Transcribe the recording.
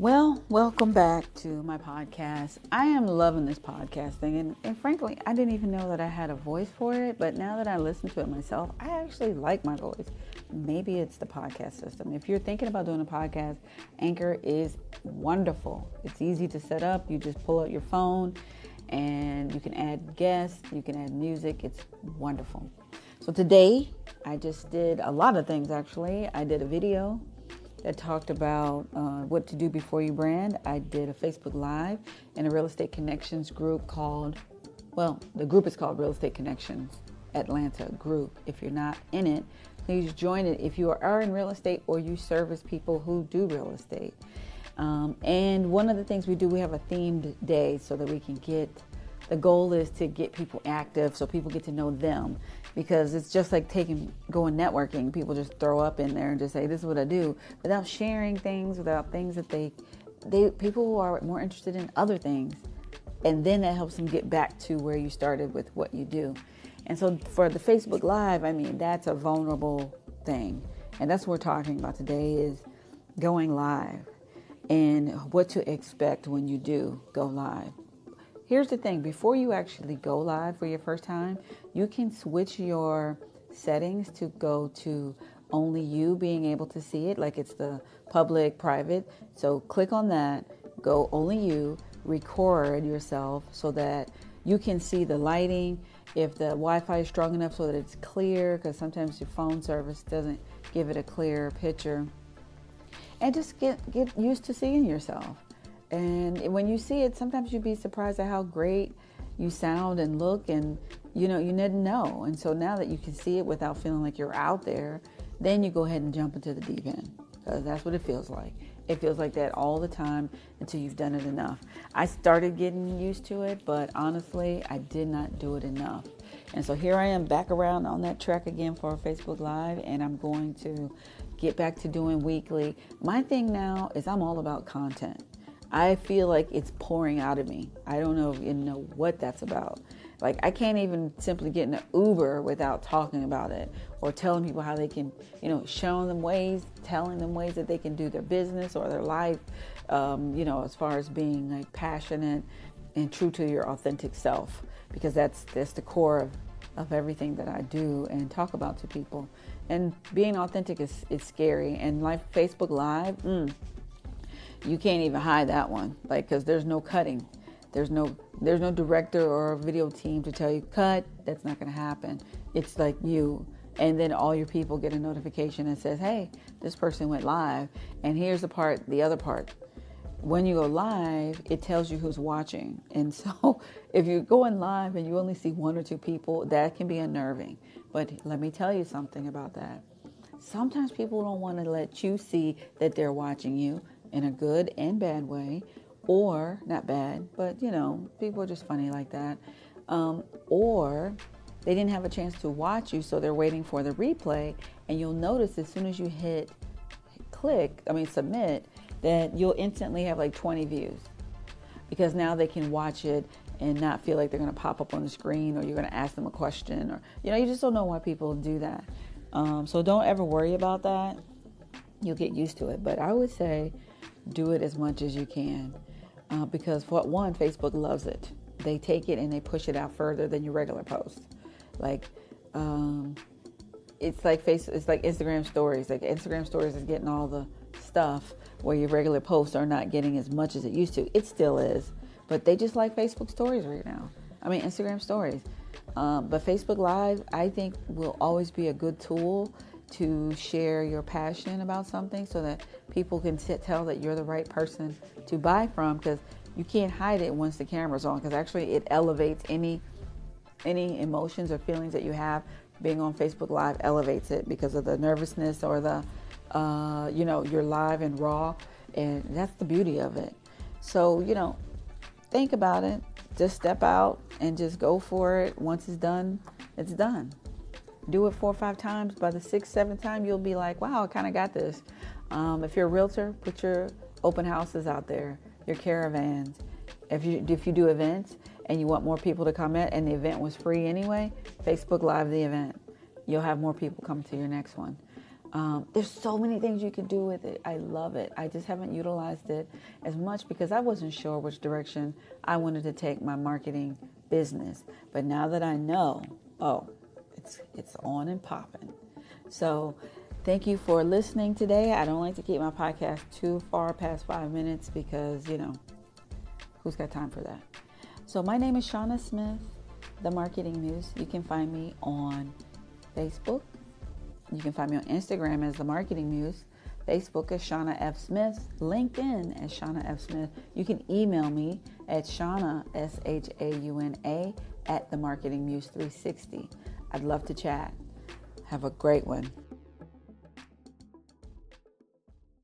Well, welcome back to my podcast. I am loving this podcast thing, and, and, frankly, I didn't even know that I had a voice for it. But now that I listen to it myself, I actually like my voice. Maybe it's the podcast system. If you're thinking about doing a podcast, Anchor is wonderful. It's easy to set up. You just pull out your phone, and you can add guests, you can add music. It's wonderful. So today, I just did a lot of things actually. I did a video that talked about uh, what to do before you brand. I did a Facebook Live in a real estate connections group called, well, the group is called Real Estate Connections Atlanta Group. If you're not in it, please join it if you are in real estate or you service people who do real estate. Um, and one of the things we do, we have a themed day so that we can get the goal is to get people active so people get to know them. Because it's just like taking going networking. People just throw up in there and just say this is what i do without sharing things without things that they they people who are more interested in other things. And then that helps them get back to where you started with what you do. And so for the facebook live i mean that's a vulnerable thing. And that's what we're talking about today is going live and what to expect when you do go live Here's the thing before you actually go live for your first time, you can switch your settings to go to only you being able to see it, like it's the public, private. So click on that, go only you, record yourself so that you can see the lighting. If the Wi Fi is strong enough so that it's clear, because sometimes your phone service doesn't give it a clear picture. And just get, get used to seeing yourself. And when you see it, sometimes you'd be surprised at how great you sound and look, and you know, you didn't know. And so now that you can see it without feeling like you're out there, then you go ahead and jump into the deep end because that's what it feels like. It feels like that all the time until you've done it enough. I started getting used to it, but honestly, I did not do it enough. And so here I am back around on that track again for Facebook Live, and I'm going to get back to doing weekly. My thing now is I'm all about content. I feel like it's pouring out of me. I don't know you know what that's about. Like I can't even simply get in an Uber without talking about it or telling people how they can, you know, showing them ways, telling them ways that they can do their business or their life. Um, you know, as far as being like passionate and true to your authentic self, because that's that's the core of, of everything that I do and talk about to people. And being authentic is, is scary. And like Facebook Live, mm, you can't even hide that one like because there's no cutting. There's no there's no director or video team to tell you cut. That's not going to happen. It's like you. And then all your people get a notification that says hey this person went live. And here's the part the other part. When you go live it tells you who's watching. And so if you're going live and you only see one or two people that can be unnerving. But let me tell you something about that. Sometimes people don't want to let you see that they're watching you in a good and bad way, or not bad, but you know, people are just funny like that. Um, or they didn't have a chance to watch you, so they're waiting for the replay. And you'll notice as soon as you hit click, I mean, submit, that you'll instantly have like 20 views because now they can watch it and not feel like they're going to pop up on the screen or you're going to ask them a question or, you know, you just don't know why people do that. Um, so don't ever worry about that. You'll get used to it. But I would say, do it as much as you can uh, because for one facebook loves it. They take it and they push it out further than your regular post. Like um, it's like face it's like instagram stories. Like instagram stories is getting all the stuff where your regular posts are not getting as much as it used to. It still is but they just like facebook stories right now. I mean instagram stories. Um, but facebook live i think will always be a good tool to share your passion about something so that people can sit, tell that you're the right person to buy from because you can't hide it once the camera's on because actually it elevates any any emotions or feelings that you have. Being on Facebook Live elevates it because of the nervousness or the uh, you know you're live and raw and that's the beauty of it. So you know think about it. Just step out and just go for it. Once it's done it's done. Do it four or five times. By the sixth, seventh time, you'll be like, wow, I kind of got this. Um, if you're a realtor, put your open houses out there, your caravans. If you if you do events and you want more people to come in, and the event was free anyway, Facebook Live the event. You'll have more people come to your next one. Um, there's so many things you can do with it. I love it. I just haven't utilized it as much because I wasn't sure which direction I wanted to take my marketing business. But now that I know, oh, it's it's on and popping. So thank you for listening today. I don't like to keep my podcast too far past five minutes because you know who's got time for that. So my name is Shauna Smith, the Marketing Muse. You can find me on Facebook. You can find me on Instagram as the Marketing Muse. Facebook is Shauna F. Smith. LinkedIn as Shauna F. Smith. You can email me at Shauna, S H A U N A, at the Marketing Muse 360. I'd love to chat. Have a great one.